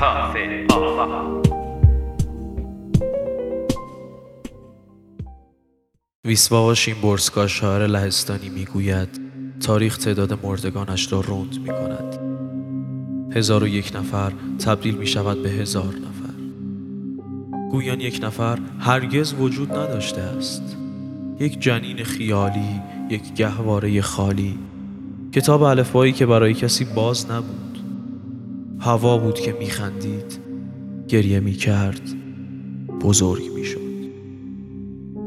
کافه. آقا ویسوا شیمبورسکا شاعر لهستانی می‌گوید تاریخ تعداد مردگانش را رند می کند هزار و یک نفر تبدیل می شود به هزار نفر. گویان یک نفر هرگز وجود نداشته است. یک جنین خیالی یک گهواره خالی. کتاب الفبایی که برای کسی باز نبود. هوا بود که میخندید گریه می‌کرد بزرگ می‌شد.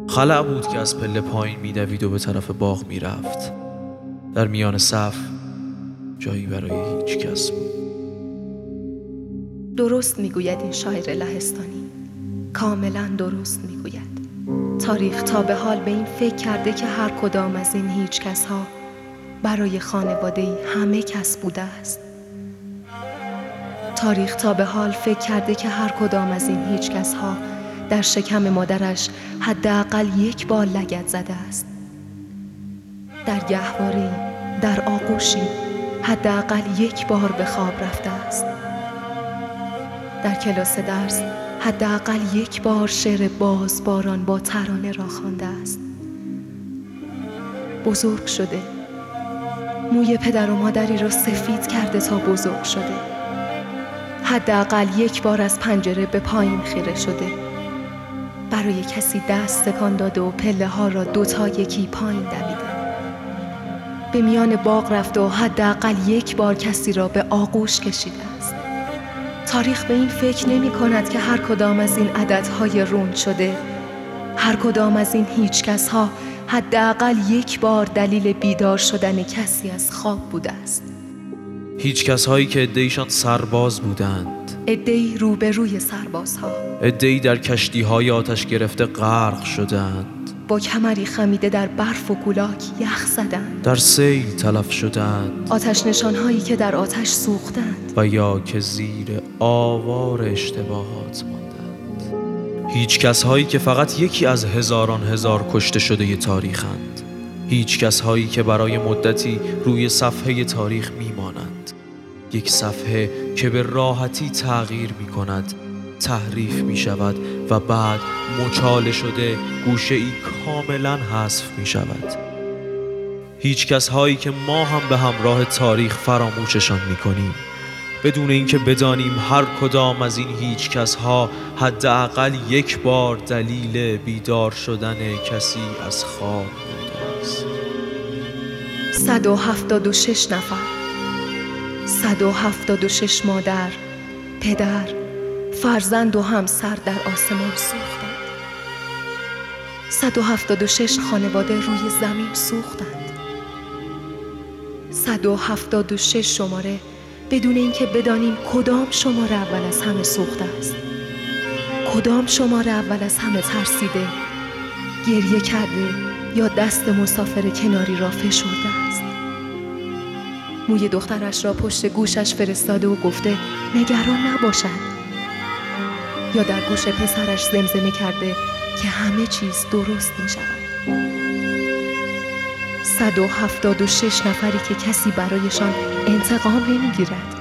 خلع بود که از پله پایین میدوید و به طرف باغ می‌رفت. در میان صف جایی برای هیچ کس بود. درست می‌گوید این شاعر لهستانی. کاملا درست می‌گوید. تاریخ تا به حال به این فکر کرده که هر کدام از این هیچ کس ها برای خانواده همه کس بوده است. تاریخ تا به حال فکر کرده که هر کدام از این هیچ کس ها در شکم مادرش حداقل یک بار لگت زده است. در گهواری در آغوشی حداقل یک بار به خواب رفته است. در کلاس درس حداقل یک بار شعر باز باران با ترانه را خوانده است. بزرگ شده. موی پدر و مادری را سفید کرده تا بزرگ شده. حداقل یک بار از پنجره به پایین خیره شده. برای کسی دست تکان داده و پله ها را دوتا یکی پایین دویده. به میان باغ رفته و حداقل یک بار کسی را به آغوش کشیده است. تاریخ به این فکر نمی کند که هر کدام از این عددهای روند شده. هر کدام از این هیچ کس ها حداقل یک بار دلیل بیدار شدن کسی از خواب بوده است. هیچ کس هایی که ادهیشان سرباز بودند. ادهی روبروی سربازها. ادهی در کشتی های آتش گرفته غرق شدند. با کمری خمیده در برف و گولاک یخ زدند. در سیل تلف شدند. آتش نشانهایی که در آتش سوختند. و یا که زیر آوار اشتباهات ماندند. هیچ کس هایی که فقط یکی از هزاران هزار کشته شده تاریخند. هیچ کس هایی که برای مدتی روی صفحه تاریخ میمانند یک صفحه که به راحتی تغییر می کند تحریف می شود و بعد مچاله شده گوشه ای کاملا حذف می شود هیچ کس هایی که ما هم به همراه تاریخ فراموششان می کنیم بدون اینکه بدانیم هر کدام از این هیچ کس ها حداقل یک بار دلیل بیدار شدن کسی از خواب بوده است. 176 نفر. 176 مادر پدر فرزند و همسر در آسمان سوختند. 176 خانواده روی زمین سوختند. 176 شماره بدون اینکه بدانیم کدام شماره اول از همه سوخته است. کدام شماره اول از همه ترسیده گریه کرده یا دست مسافر کناری را فشرده است. موی دخترش را پشت گوشش فرستاده و گفته نگران نباشد. یا در گوش پسرش زمزمه کرده که همه چیز درست می شود. 176 نفری که کسی برایشان انتقام نمی‌گیرد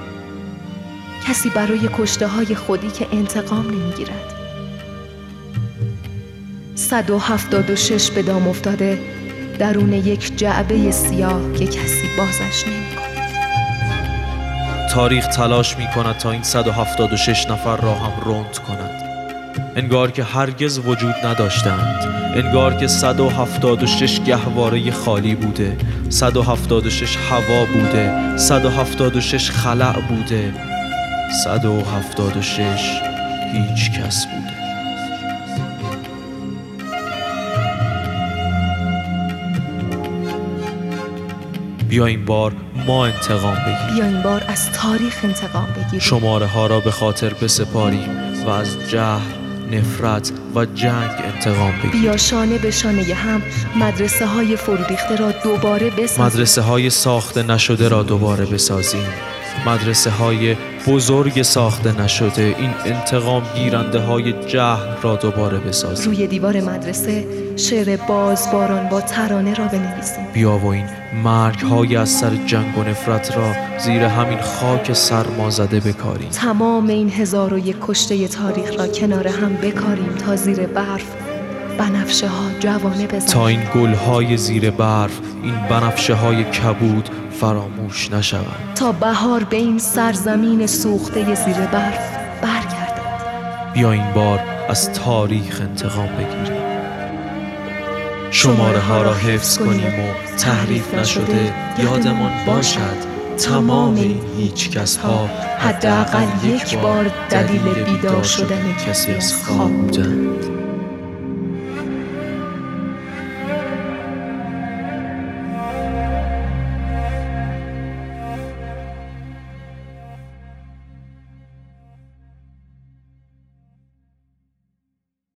کسی برای کشته های خودی که انتقام نمی‌گیرد 176 به دام افتاده درون یک جعبه سیاه که کسی بازش نمی کند. تاریخ تلاش می کند تا این 176 نفر را هم رند کند. انگار که هرگز وجود نداشتند. انگار که 176 گهواره خالی بوده. 176 هوا بوده. 176 خلع بوده. 176 هیچ کس بوده. بیا این بار ما انتقام بگیریم. بیا این بار از تاریخ انتقام بگیریم. شماره ها را به خاطر بسپاریم و از جهل نفرت و جنگ انتقام بگیریم. بیا شانه به شانه هم مدرسه های فرودیخته را دوباره بسازیم. مدرسه های ساخته نشده را دوباره بسازیم. مدرسه های بزرگ ساخته نشده. این انتقام گیرنده های جهل را دوباره بسازیم. روی دیوار مدرسه شعر بازباران با ترانه را بنویسیم. بیا و این مرگ های از سر جنگ و نفرت را زیر همین خاک سرما زده بکاریم. تمام این هزار و یک کشته تاریخ را کنار هم بکاریم تا زیر برف بنفشه ها جوانه تا بزنیم این گل های زیر برف این بنفشه های کبود فراموش نشوند. تا بهار به این سرزمین سوخته زیر برف برگردد. بیا این بار از تاریخ انتقام بگیریم. شماره ها را حفظ کنیم و تحریف نشده یادمان باشد تمام این هیچ کس ها حداقل یک بار دلیل بیدار شدن کسی از خواب بودند.